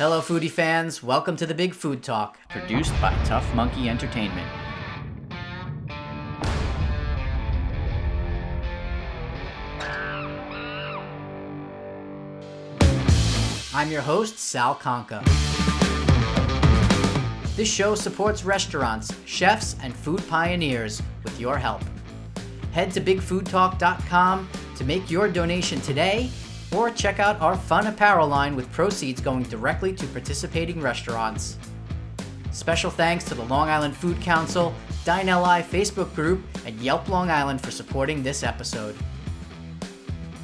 Hello, foodie fans. Welcome to the Big Food Talk, produced by Tough Monkey Entertainment. I'm your host, Sal Conca. This show supports restaurants, chefs, and food pioneers with your help. Head to bigfoodtalk.com to make your donation today or check out our fun apparel line with proceeds going directly to participating restaurants. Special thanks to the Long Island Food Council, DineLI Facebook group, and Yelp Long Island for supporting this episode.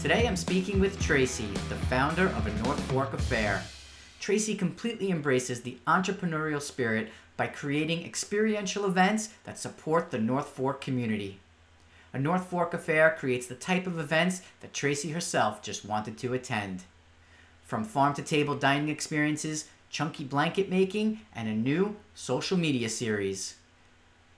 Today I'm speaking with Tracy, the founder of a North Fork Affair. Tracy completely embraces the entrepreneurial spirit by creating experiential events that support the North Fork community. A North Fork affair creates the type of events that Tracy herself just wanted to attend. From farm to table dining experiences, chunky blanket making, and a new social media series.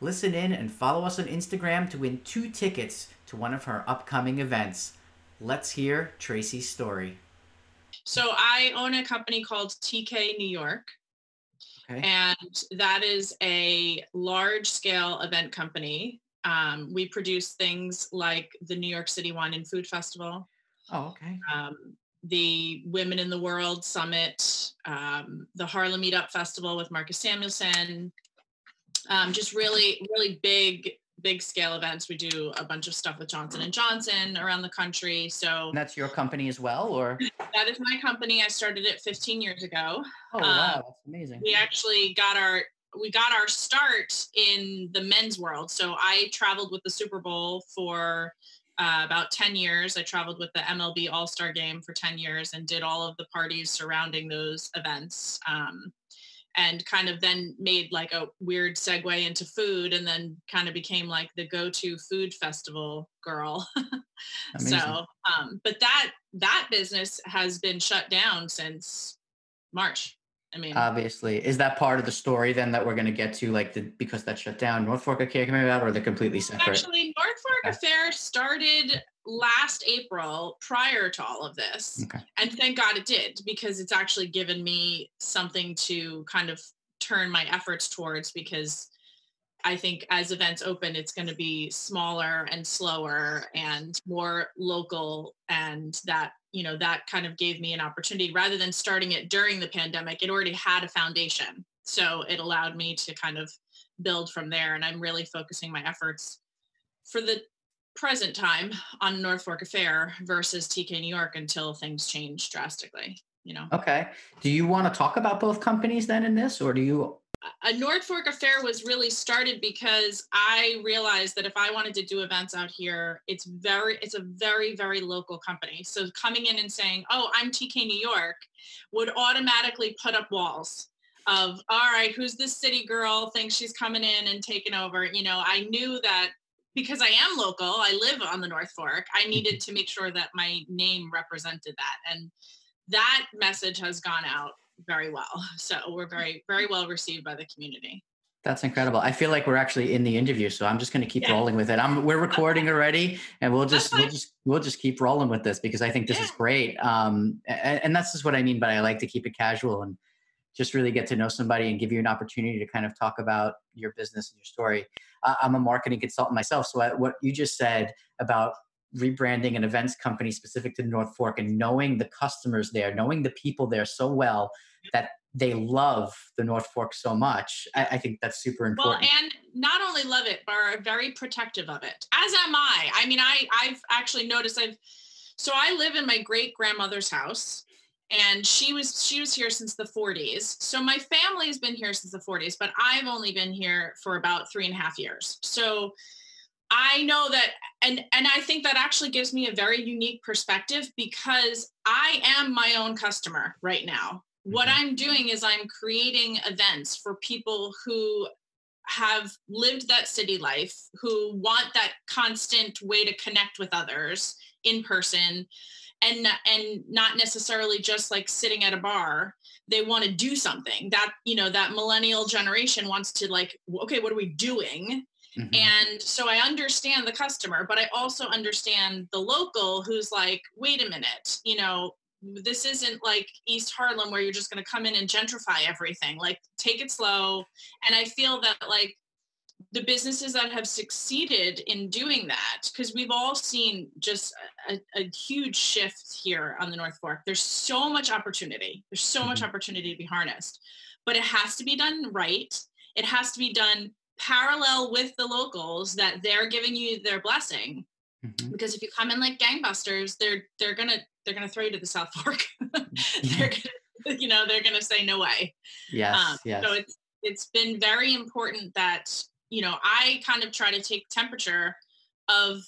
Listen in and follow us on Instagram to win two tickets to one of her upcoming events. Let's hear Tracy's story. So I own a company called TK New York. Okay. And that is a large scale event company um, we produce things like the New York City Wine and Food Festival, Oh, okay. um, the Women in the World Summit, um, the Harlem Meetup Festival with Marcus Samuelsson. Um, just really, really big, big scale events. We do a bunch of stuff with Johnson and Johnson around the country. So And that's your company as well, or? that is my company. I started it 15 years ago. Oh, wow, that's amazing. we actually got our we got our start in the men's world. So I traveled with the Super Bowl for uh, about 10 years. I traveled with the MLB All Star Game for 10 years and did all of the parties surrounding those events. Um, and kind of then made like a weird segue into food and then kind of became like the go-to food festival girl so um but that that business has been shut down since march i mean Obviously, is that part of the story then that we're going to get to, like the because that shut down North Fork Affair coming about, or they're completely separate? Actually, North Fork Okay. Affair started last April prior to all of this. Okay. And thank God it did because it's actually given me something to kind of turn my efforts towards because I think as events open, it's going to be smaller and slower and more local. And that, you know, that kind of gave me an opportunity rather than starting it during the pandemic, it already had a foundation. So it allowed me to kind of build from there. And I'm really focusing my efforts for the present time on North Fork Affair versus TK New York until things change drastically. You know, Okay. Do you want to talk about both companies then in this, or do you? A North Fork Affair was really started because I realized that if I wanted to do events out here, it's very, it's a very, very local company. So coming in and saying, "Oh, I'm TK New York," would automatically put up walls of, "All right, who's this city girl? Thinks she's coming in and taking over." You know, I knew that because I am local, I live on the North Fork. I mm-hmm. needed to make sure that my name represented that, and that message has gone out very well. So we're very, very well received by the community. That's incredible. I feel like we're actually in the interview, so I'm just going to keep Yeah. rolling with it. I'm we're recording already, and we'll just we'll just we'll just keep rolling with this because I think this is great. Um, and, and that's just what I mean. But I like to keep it casual and just really get to know somebody and give you an opportunity to kind of talk about your business and your story. Uh, I'm a marketing consultant myself, so I, what you just said about rebranding an events company specific to North Fork and knowing the customers there, knowing the people there so well that they love the North Fork so much. I, I think that's super important. Well, and not only love it, but are very protective of it. As am I. I mean, I I've actually noticed I've so I live in my great grandmother's house and she was she was here since the 40s so my family's been here since the 40s but i've only been here for about three and a half years so i know that and and i think that actually gives me a very unique perspective because i am my own customer right now what Mhm. i'm doing is i'm creating events for people who have lived that city life who want that constant way to connect with others in person and and not necessarily just like sitting at a bar they want to do something that you know that millennial generation wants to like okay what are we doing Mhm. and so i understand the customer but i also understand the local who's like wait a minute you know this isn't like East Harlem where you're just going to come in and gentrify everything. Like take it slow. And I feel that like the businesses that have succeeded in doing that, because we've all seen just a, a, huge shift here on the North Fork. There's so much opportunity. There's so mm-hmm. much opportunity to be harnessed, but it has to be done right. It has to be done parallel with the locals that they're giving you their blessing. Mm-hmm. Because if you come in like gangbusters, they're they're gonna they're gonna throw you to the South Fork. they're gonna, you know they're gonna say no way. Yes, um, yes. So it's it's been very important that you know, I kind of try to take temperature of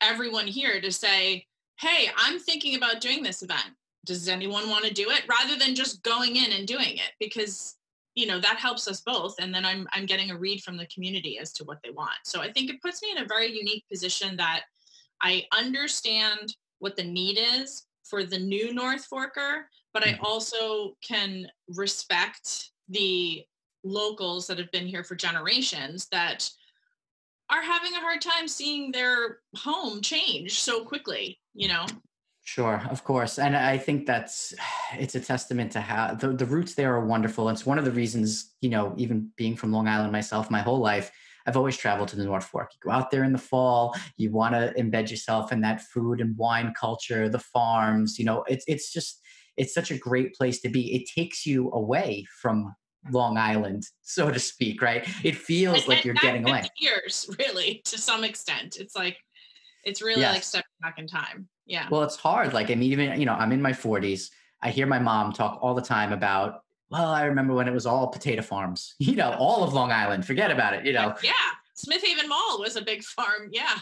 everyone here to say, hey, I'm thinking about doing this event. Does anyone want to do it? Rather than just going in and doing it, because you know that helps us both. And then I'm I'm getting a read from the community as to what they want. So I think it puts me in a very unique position that I understand what the need is for the new North Forker, but I mm-hmm. also can respect the locals that have been here for generations that are having a hard time seeing their home change so quickly, you know? Sure, of course. And I think that's it's a testament to how the, the roots there are wonderful. It's one of the reasons, you know, even being from Long Island myself my whole life, I've always traveled to the North Fork. You go out there in the fall, you want to embed yourself in that food and wine culture, the farms, you know, it's it's just it's such a great place to be. It takes you away from Long Island, so to speak, right? It feels and, like and you're getting away. Years, really, to some extent. It's like it's really yes. like stepping back in time. Yeah. Well, it's hard. Like I mean, even you know, I'm in my 40s. I hear my mom talk all the time about. Well, I remember when it was all potato farms. You know, all of Long Island. Forget about it. You know. Yeah, Smith Haven Mall was a big farm. Yeah.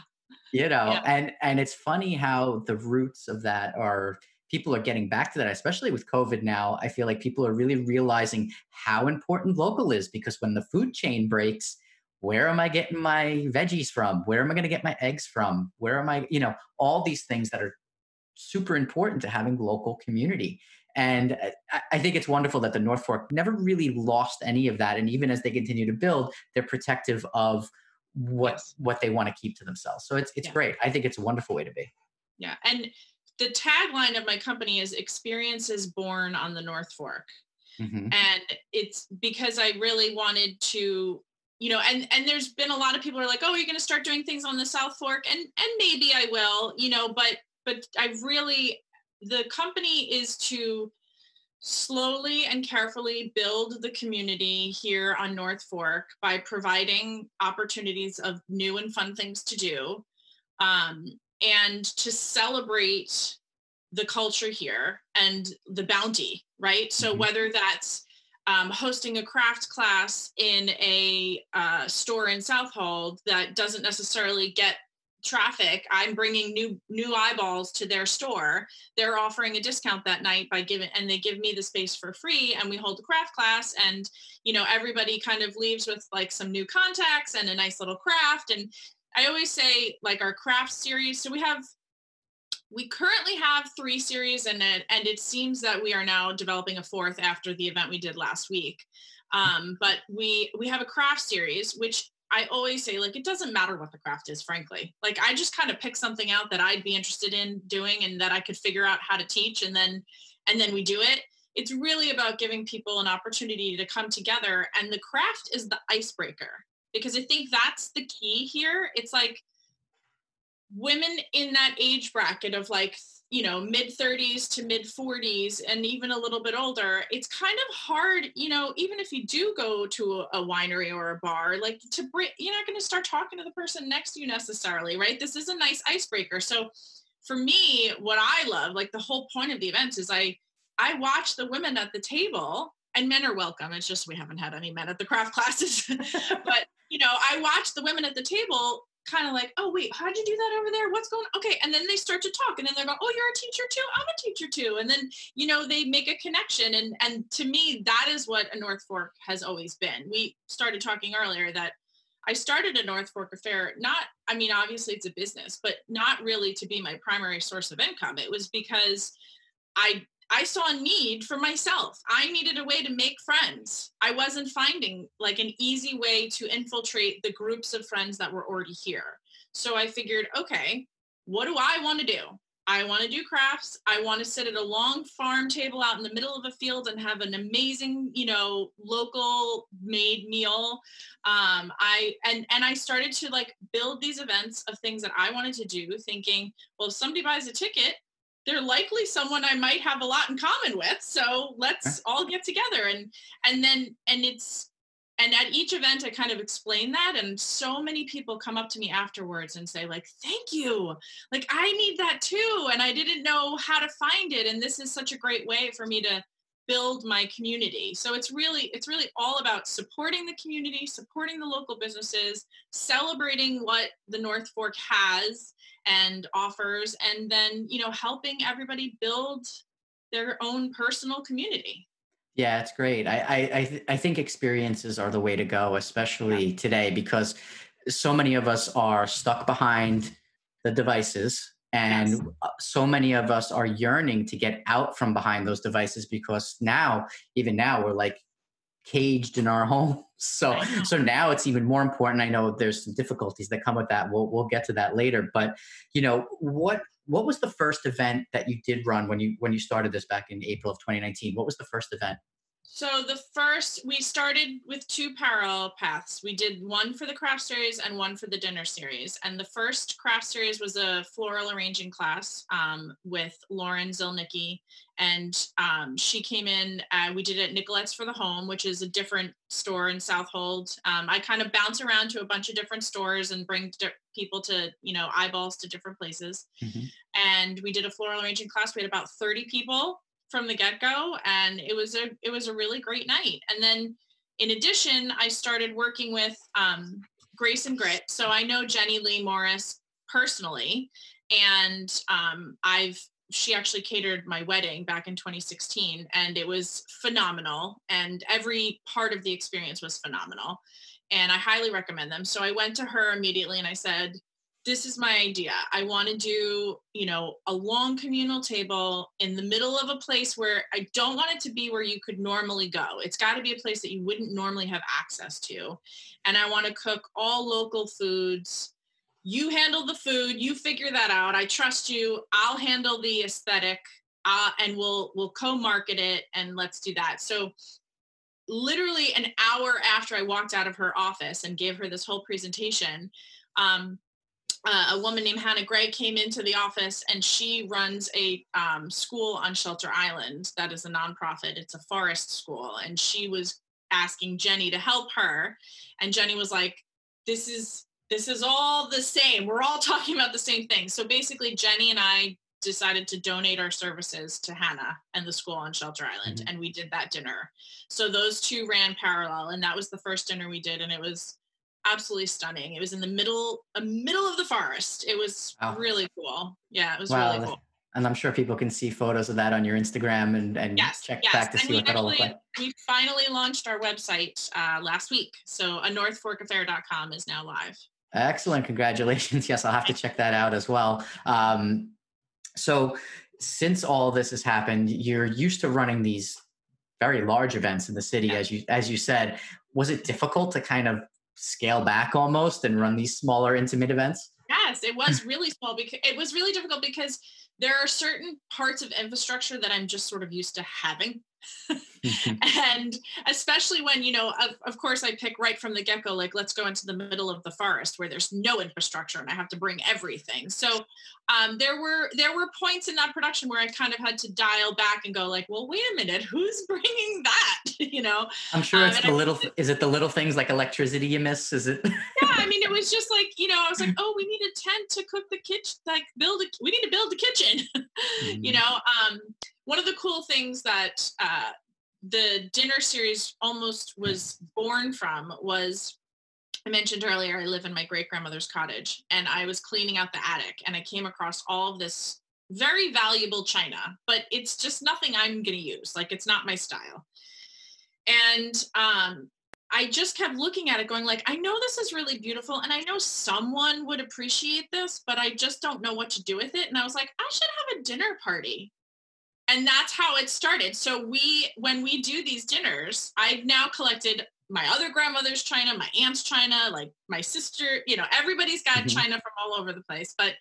You know, yeah. and and it's funny how the roots of that are people are getting back to that, especially with COVID now. I feel like people are really realizing how important local is because when the food chain breaks, where am I getting my veggies from? Where am I going to get my eggs from? Where am I, you know, all these things that are super important to having local community. And I think it's wonderful that the North Fork never really lost any of that. And even as they continue to build, they're protective of what yes. what they want to keep to themselves. So it's it's yeah. great. I think it's a wonderful way to be. Yeah. And the tagline of my company is experiences born on the North Fork. Mm-hmm. And it's because I really wanted to, you know, and and there's been a lot of people are like, "Oh, you're going to start doing things on the South Fork." And and maybe I will, you know, but but I really the company is to slowly and carefully build the community here on North Fork by providing opportunities of new and fun things to do. Um, and to celebrate the culture here and the bounty, right? So mm-hmm. whether that's um, hosting a craft class in a uh, store in Southold that doesn't necessarily get traffic i'm bringing new new eyeballs to their store they're offering a discount that night by giving and they give me the space for free and we hold a craft class and you know everybody kind of leaves with like some new contacts and a nice little craft and I always say like our craft series. So we have we currently have three series and it and it seems that we are now developing a fourth after the event we did last week. Um, but we we have a craft series which I always say like it doesn't matter what the craft is frankly. Like I just kind of pick something out that I'd be interested in doing and that I could figure out how to teach and then and then we do it. It's really about giving people an opportunity to come together and the craft is the icebreaker because I think that's the key here. It's like women in that age bracket of like, you know, mid 30s to mid 40s and even a little bit older, it's kind of hard, you know, even if you do go to a, winery or a bar, like to bring, you're not going to start talking to the person next to you necessarily, right? This is a nice icebreaker. So for me, what I love, like the whole point of the event is I, I watch the women at the table and men are welcome. It's just we haven't had any men at the craft classes. but you know, I watch the women at the table kind of like, oh wait, how'd you do that over there? What's going on? Okay. And then they start to talk and then they're going, Oh, you're a teacher too? I'm a teacher too. And then, you know, they make a connection. And and to me, that is what a North Fork has always been. We started talking earlier that I started a North Fork affair, not, I mean, obviously it's a business, but not really to be my primary source of income. It was because I I saw a need for myself. I needed a way to make friends. I wasn't finding like an easy way to infiltrate the groups of friends that were already here. So I figured, okay, what do I want to do? I want to do crafts. I want to sit at a long farm table out in the middle of a field and have an amazing, you know, local made meal. Um, I and and I started to like build these events of things that I wanted to do, thinking, well, if somebody buys a ticket, they're likely someone I might have a lot in common with. So let's all get together and and then and it's and at each event i kind of explain that and so many people come up to me afterwards and say like thank you like i need that too and i didn't know how to find it and this is such a great way for me to build my community so it's really it's really all about supporting the community supporting the local businesses celebrating what the north fork has and offers and then you know helping everybody build their own personal community yeah, it's great. I I I, th- I think experiences are the way to go, especially yeah. today, because so many of us are stuck behind the devices, and yes. Uh, so many of us are yearning to get out from behind those devices because now, even now, we're like caged in our home. So so now it's even more important. I know there's some difficulties that come with that. We'll we'll get to that later. But you know what what was the first event that you did run when you when you started this back in April of 2019? What was the first event? So the first we started with two parallel paths. We did one for the craft series and one for the dinner series. And the first craft series was a floral arranging class um, with Lauren Zilnicki, and um, she came in. Uh, we did it at Nicolette's for the Home, which is a different store in Southold. Um, I kind of bounce around to a bunch of different stores and bring di- people to you know eyeballs to different places. Mm-hmm. And we did a floral arranging class. We had about thirty people from the get-go and it was a it was a really great night. And then in addition i started working with um, grace and grit. So i know jennilee morris personally and um, i've she actually catered my wedding back in 2016 and it was phenomenal and every part of the experience was phenomenal and i highly recommend them. So i went to her immediately and i said this is my idea. I want to do, you know, a long communal table in the middle of a place where I don't want it to be where you could normally go. It's got to be a place that you wouldn't normally have access to. And I want to cook all local foods. You handle the food, you figure that out. I trust you. I'll handle the aesthetic uh, and we'll we'll co-market it and let's do that. So literally an hour after I walked out of her office and gave her this whole presentation, um, uh, a woman named Hannah Gray came into the office and she runs a um, school on Shelter Island that is a nonprofit. It's a forest school. And she was asking Jenny to help her. And Jenny was like, this is this is all the same. We're all talking about the same thing. So basically, Jenny and I decided to donate our services to Hannah and the school on Shelter Island. Mm-hmm. And we did that dinner. So those two ran parallel. And that was the first dinner we did. And it was absolutely stunning. It was in the middle, a middle of the forest. It was wow. really cool. Yeah, it was wow. really cool. And I'm sure people can see photos of that on your Instagram and, and yes, check yes. back to and see what that'll look like. We finally launched our website uh, last week. So a northforkaffair.com is now live. Excellent. Congratulations. Yes, I'll have to check that out as well. Um, so since all this has happened, you're used to running these very large events in the city, yeah. as you as you said. Was it difficult to kind of scale back almost and run these smaller intimate events? Yes, it was hmm. really small because it was really difficult because there are certain parts of infrastructure that I'm just sort of used to having. and especially when, you know, of, of course, I pick right from the get go, like, let's go into the middle of the forest where there's no infrastructure and I have to bring everything. So um, there were there were points in that production where I kind of had to dial back and go like, well, wait a minute, who's bringing that? you know, I'm sure it's um, the little. is it the little things like electricity you miss? Is it? yeah, I mean, it was just like you know, I was like, oh, we need a tent to cook the kitchen, like build a. We need to build a kitchen. mm-hmm. You know, um, one of the cool things that uh, the dinner series almost was born from was I mentioned earlier, I live in my great grandmother's cottage and I was cleaning out the attic and I came across all of this very valuable china, but it's just nothing I'm going to use. Like it's not my style. And um, I just kept looking at it going like, I know this is really beautiful and I know someone would appreciate this, but I just don't know what to do with it. And I was like, I should have a dinner party and that's how it started. So we when we do these dinners i've now collected my other grandmother's china my aunt's china like my sister you know everybody's got mm-hmm. china from all over the place. But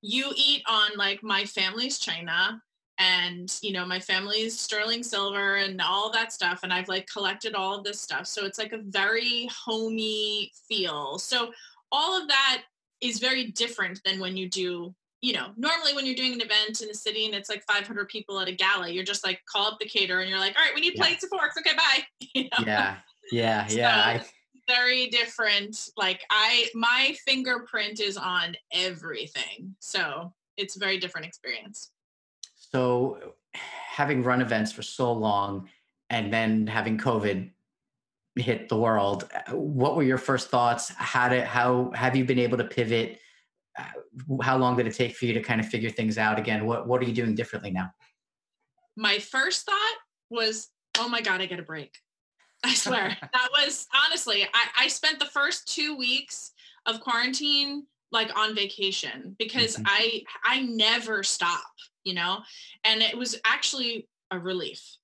you eat on like my family's china and you know my family's sterling silver and all that stuff. And i've like collected all of this stuff. So it's like a very homey feel. So all of that is very different than when you do you know normally when you're doing an event in a city and it's like 500 people at a gala you're just like call up the caterer and you're like all right we need yeah. plates and forks. Okay bye. You know? yeah. Yeah. Yeah. I... very different. Like i my fingerprint is on everything. So it's a very different experience. So having run events for so long and then having covid hit the world what were your first thoughts? How did how have you been able to pivot how long did it take for you to kind of figure things out again? What what are you doing differently now? My first thought was oh my god i get a break. I swear. That was honestly I, I spent the first two weeks of quarantine like on vacation because mm-hmm. i i never stop you know? And it was actually a relief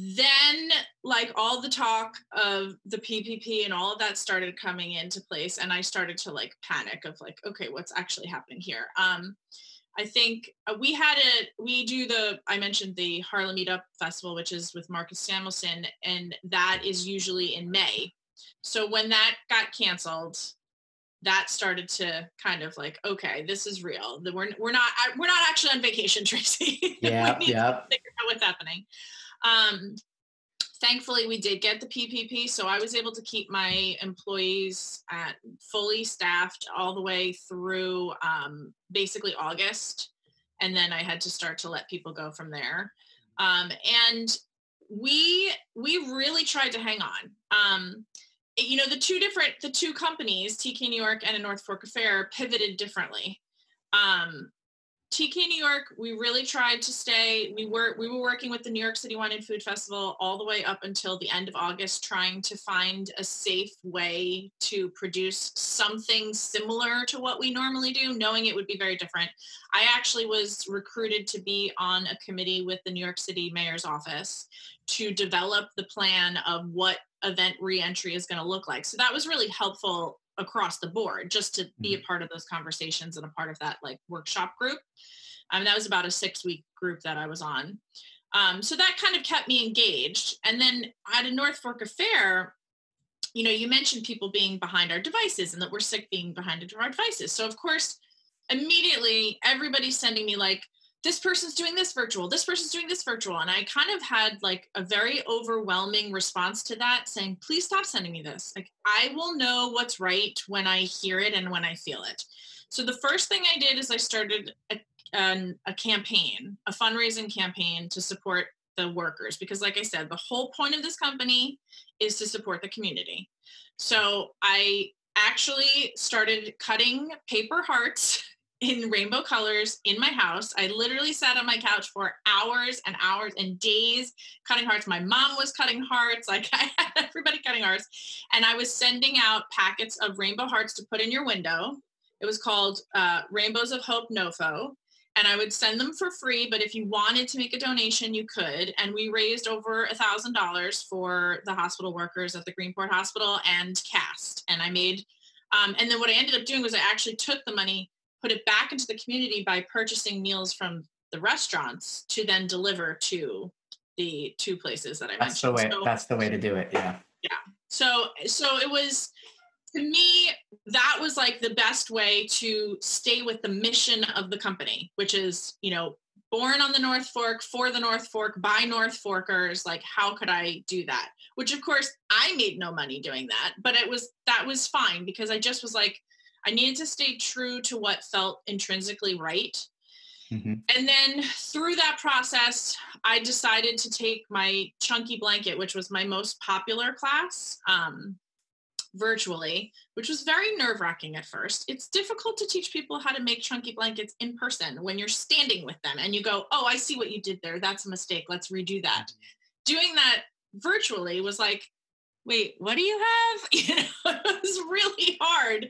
then like all the talk of the ppp and all of that started coming into place and i started to like panic of like okay what's actually happening here? Um i think uh, we had a we do the i mentioned the harlem meetup festival which is with marcus samuelsson and that is usually in may. So when that got canceled that started to kind of like okay this is real. We're, we're not we're not actually on vacation tracy. Yeah yeah figure out what's happening um, thankfully, we did get the PPP, so I was able to keep my employees at fully staffed all the way through um, basically August, and then I had to start to let people go from there. Um, and we we really tried to hang on. Um, you know, the two different the two companies, TK New York and a North Fork Affair, pivoted differently. Um, TK New York, we really tried to stay. We were we were working with the New York City Wine and Food Festival all the way up until the end of August, trying to find a safe way to produce something similar to what we normally do, knowing it would be very different. I actually was recruited to be on a committee with the New York City Mayor's office to develop the plan of what event reentry is going to look like. So that was really helpful across the board just to be a mm-hmm. part of those conversations and a part of that like workshop group. Um, that was about a six week group that I was on. Um, so that kind of kept me engaged. And then at a North Fork affair, you know, you mentioned people being behind our devices and that we're sick being behind our devices. So of course, immediately everybody's sending me like, this person's doing this virtual, this person's doing this virtual. And I kind of had like a very overwhelming response to that saying, please stop sending me this. Like, I will know what's right when I hear it and when I feel it. So the first thing I did is I started a, an, a campaign, a fundraising campaign to support the workers. Because, like I said, the whole point of this company is to support the community. So I actually started cutting paper hearts in rainbow colors in my house. I literally sat on my couch for hours and hours and days cutting hearts. My mom was cutting hearts, like I had everybody cutting hearts. And I was sending out packets of rainbow hearts to put in your window. It was called uh, Rainbows of Hope NOFO. And I would send them for free, but if you wanted to make a donation, you could. And we raised over a thousand dollars for the hospital workers at the Greenport Hospital and CAST. And I made, um, and then what I ended up doing was I actually took the money put it back into the community by purchasing meals from the restaurants to then deliver to the two places that I that's mentioned. The way, so, that's the way to do it. Yeah. Yeah. So so it was to me that was like the best way to stay with the mission of the company, which is you know born on the North Fork for the North Fork by North Forkers. Like how could I do that? Which of course I made no money doing that, but it was that was fine because I just was like I needed to stay true to what felt intrinsically right. Mm-hmm. And then through that process, I decided to take my chunky blanket, which was my most popular class, um, virtually, which was very nerve wracking at first. It's difficult to teach people how to make chunky blankets in person when you're standing with them and you go, Oh, I see what you did there. That's a mistake. Let's redo that. Mm-hmm. Doing that virtually was like, wait, what do you have? You know, it was really hard.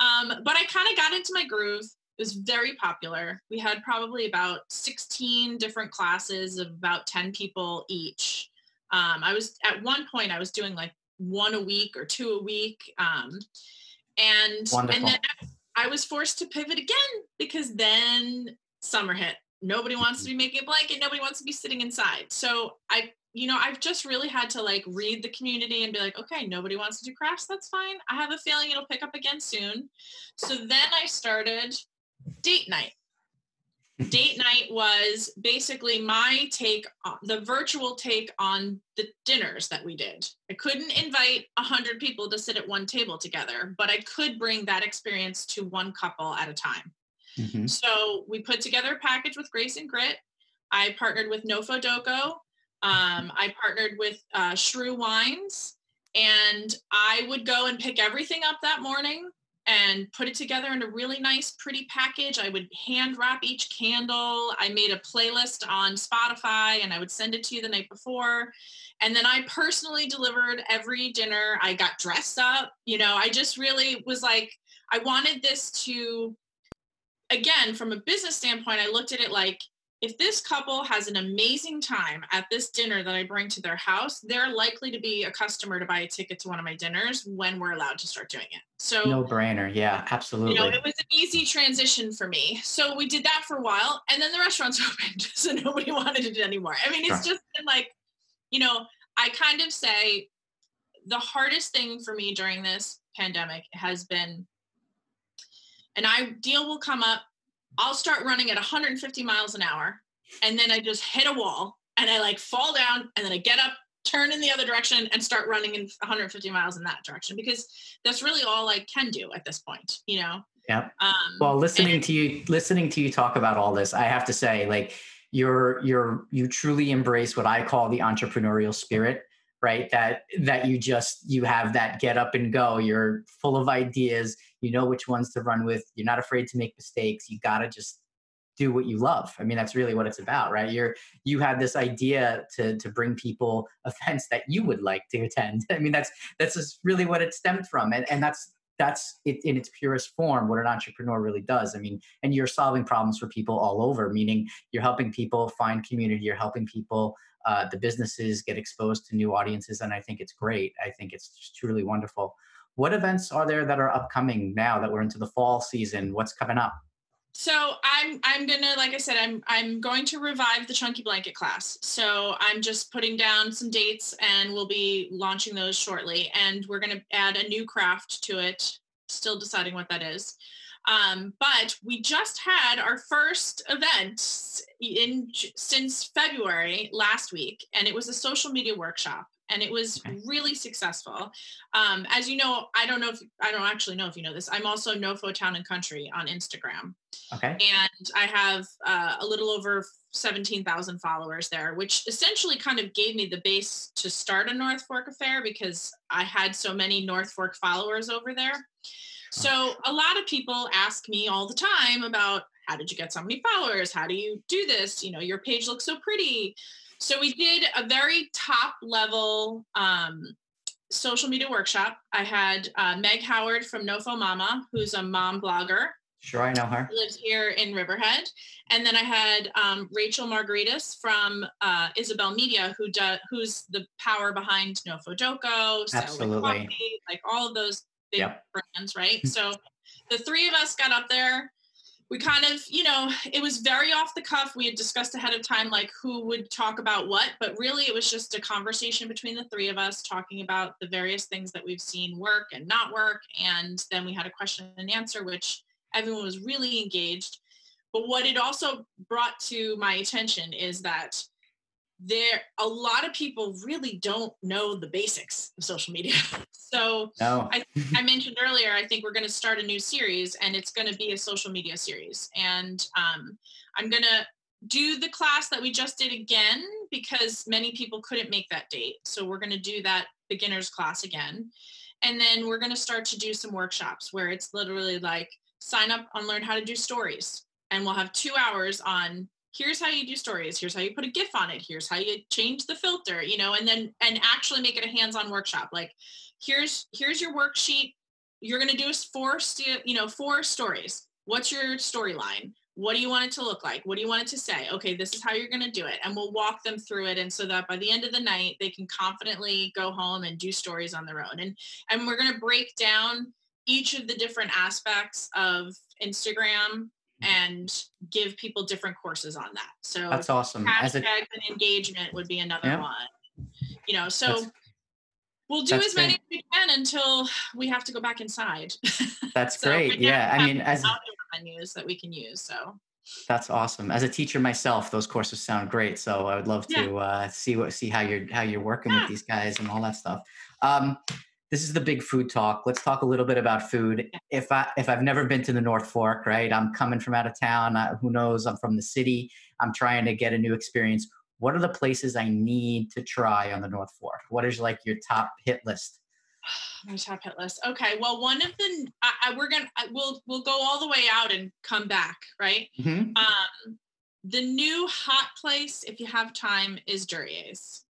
Um, but I kind of got into my groove. It was very popular. We had probably about 16 different classes of about 10 people each. Um, I was at one point I was doing like one a week or two a week. Um, and Wonderful. and then I was forced to pivot again because then summer hit. Nobody wants to be making a blanket. Nobody wants to be sitting inside. So I, you know, I've just really had to like read the community and be like, okay, nobody wants to do crafts. That's fine. I have a feeling it'll pick up again soon. So then I started date night date night was basically my take the virtual take on the dinners that we did i couldn't invite 100 people to sit at one table together but i could bring that experience to one couple at a time mm-hmm. so we put together a package with grace and grit i partnered with nofo doco um, i partnered with uh, suhru wines and i would go and pick everything up that morning and put it together in a really nice, pretty package. I would hand wrap each candle. I made a playlist on Spotify and I would send it to you the night before. And then I personally delivered every dinner. I got dressed up. You know, I just really was like, I wanted this to, again, from a business standpoint, I looked at it like if this couple has an amazing time at this dinner that I bring to their house, they're likely to be a customer to buy a ticket to one of my dinners when we're allowed to start doing it. So no brainer. Yeah, absolutely. You know, it was an easy transition for me. So we did that for a while and then the restaurants opened. So nobody wanted it anymore. I mean, it's sure. just been like, you know, I kind of say the hardest thing for me during this pandemic has been an ideal will come up I'll start running at 150 miles an hour and then I just hit a wall and I like fall down and then I get up, turn in the other direction and start running in 150 miles in that direction because that's really all I can do at this point, you know? Yeah. Um, well, listening and- to you, listening to you talk about all this, I have to say, like, you're you're you truly embrace what I call the entrepreneurial spirit right that that you just you have that get up and go you're full of ideas you know which ones to run with you're not afraid to make mistakes you got to just do what you love. I mean that's really what it's about right? You're you had this idea to to bring people events that you would like to attend. I mean that's that's just really what it stemmed from and and that's that's it in its purest form what an entrepreneur really does. I mean and you're solving problems for people all over meaning you're helping people find community you're helping people uh, the businesses get exposed to new audiences and i think it's great. I think it's truly wonderful what events are there that are upcoming now that we're into the fall season? What's coming up? So i'm i'm gonna like i said i'm i'm going to revive the chunky blanket class. So i'm just putting down some dates and we'll be launching those shortly. And we're to add a new craft to it. Still deciding what that is. Um, but we just had our first event in since February last week, and it was a social media workshop, and it was really successful. Um, as you know, I don't know if I don't actually know if you know this. I'm also Nofo Town and Country on Instagram. Okay. And I have uh, a little over 17,000 followers there, which essentially kind of gave me the base to start a North Fork affair because I had so many North Fork followers over there. So a lot of people ask me all the time about how did you get so many followers? How do you do this? You know, your page looks so pretty. So we did a very top level um, social media workshop. I had uh, Meg Howard from Nofo Mama, who's a mom blogger. Sure, I know her. Lives here in Riverhead, and then I had um, Rachel Margaritas from uh, Isabel Media, who does who's the power behind Nofo Doco, Absolutely, Coffee, like all of those big yep. brands, right? so the three of us got up there. We kind of, you know, it was very off the cuff. We had discussed ahead of time, like who would talk about what, but really it was just a conversation between the three of us talking about the various things that we've seen work and not work. And then we had a question and answer, which everyone was really engaged. But what it also brought to my attention is that there a lot of people really don't know the basics of social media. So no. I, I mentioned earlier i think we're going to start a new series and it's going to be a social media series. And um, i'm going to do the class that we just did again because many people couldn't make that date. So we're going to do that beginners class again. And then we're going to start to do some workshops where it's literally like sign up and learn how to do stories. And we'll have two hours on here's how you do stories here's how you put a gif on it here's how you change the filter you know and then and actually make it a hands-on workshop. Like here's here's your worksheet. You're going to do four you know four stories. What's your storyline? What do you want it to look like? What do you want it to say? Okay this is how you're going to do it. And we'll walk them through it and so that by the end of the night they can confidently go home and do stories on their own. And and we're going to break down each of the different aspects of Instagram. And give people different courses on that. So That's awesome. A hashtag and engagement would be another Yeah. one. You know, so we'll do as many as we can until we have to go back inside. that's So great. Yeah. I mean, as menus that we can use. So That's awesome. As a teacher myself, those courses sound great. So I would love Yeah. to uh, see what see how you're how you're working Yeah. with these guys and all that stuff. Um, this is the big food talk. Let's talk a little bit about food. If I if I've never been to the North Fork, right? I'm coming from out of town. Uh, who knows? I'm from the city. I'm trying to get a new experience. What are the places I need to try on the North Fork? What is like your top hit list? my top hit list. Okay, well, one of the I, I, we're gonna I, we'll we'll go all the way out and come back, right? Mhm. Um, the new hot place, if you have time, is Duryea's.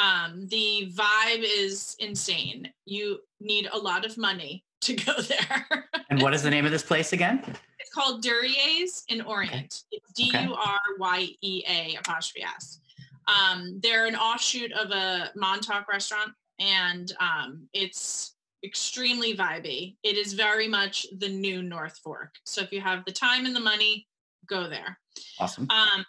Um, the vibe is insane. You need a lot of money to go there. And what is the name of this place again? it's called Duryea's in Orient. It's D Okay. U R Y E A apostrophe S. Um, they're an offshoot of a Montauk restaurant, and um, it's extremely vibey. It is very much the new North Fork. So if you have the time and the money, go there. Awesome. Um,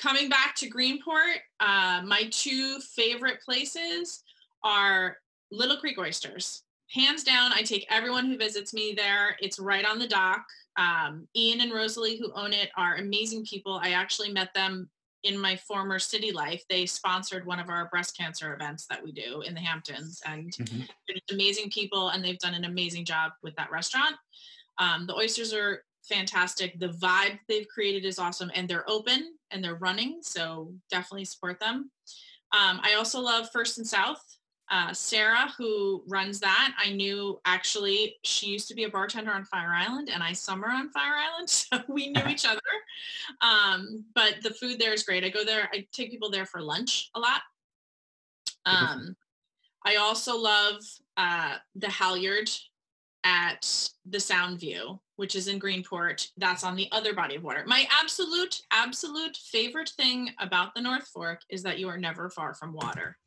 coming back to Greenport, uh, my two favorite places are Little Creek Oysters. Hands down, I take everyone who visits me there. It's right on the dock. Um, Ian and Rosalie, who own it, are amazing people. I actually met them in my former city life. They sponsored one of our breast cancer events that we do in the Hamptons, and Mhm. they're just amazing people, and they've done an amazing job with that restaurant. Um, the oysters are fantastic. The vibe they've created is awesome, and they're open and they're running, so definitely support them. Um, I also love First and South. Uh, Sarah, who runs that, I knew actually she used to be a bartender on Fire Island, and I summer on Fire Island, so we knew each other. Um, but the food there is great. I go there. I take people there for lunch a lot. Um, I also love uh, the Halyard at the Sound View, which is in Greenport. That's on the other body of water. My absolute, absolute favorite thing about the North Fork is that you are never far from water.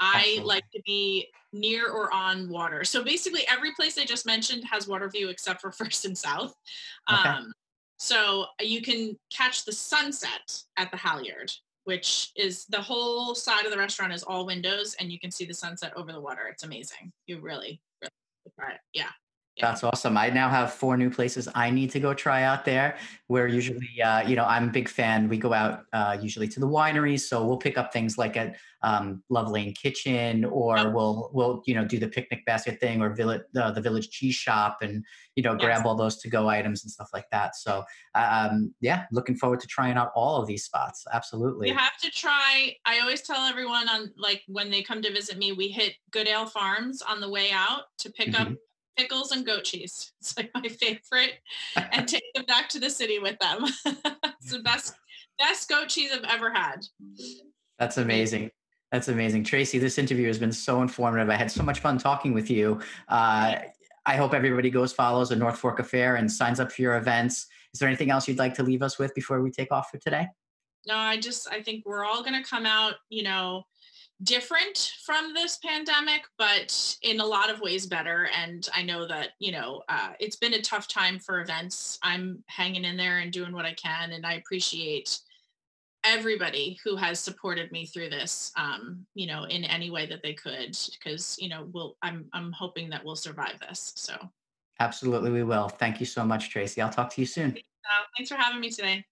I Absolutely. like to be near or on water. So basically, every place I just mentioned has water view except for First and South. Okay. Um, so you can catch the sunset at the Halyard, which is the whole side of the restaurant is all windows, and you can see the sunset over the water. It's amazing. You really, really try it. Yeah. Yeah. That's awesome. I now have four new places I need to go try out there. Where usually, uh, you know, I'm a big fan. We go out uh, usually to the wineries, so we'll pick up things like at um, Love Lane Kitchen, or we'll we'll you know do the picnic basket thing, or village uh, the Village Cheese Shop, and you know grab Yes. all those to go items and stuff like that. So um, yeah, looking forward to trying out all of these spots. Absolutely. You have to try. I always tell everyone on like when they come to visit me, we hit Goodale Farms on the way out to pick up pickles and goat cheese. It's like my favorite, and take them back to the city with them. it's the best best goat cheese I've ever had. That's amazing. That's amazing. Tracy, this interview has been so informative. I had so much fun talking with you. Uh, I hope everybody goes, follows the North Fork Affair and signs up for your events. Is there anything else you'd like to leave us with before we take off for today? No, I just I think we're all going to come out, you know, different from this pandemic, but in a lot of ways better. And I know that you know uh, it's been a tough time for events. I'm hanging in there and doing what I can, and I appreciate everybody who has supported me through this um you know in any way that they could because you know we'll i'm i'm hoping that we'll survive this so Absolutely, we will. Thank you so much, Tracy. I'll talk to you soon. thanks for having me today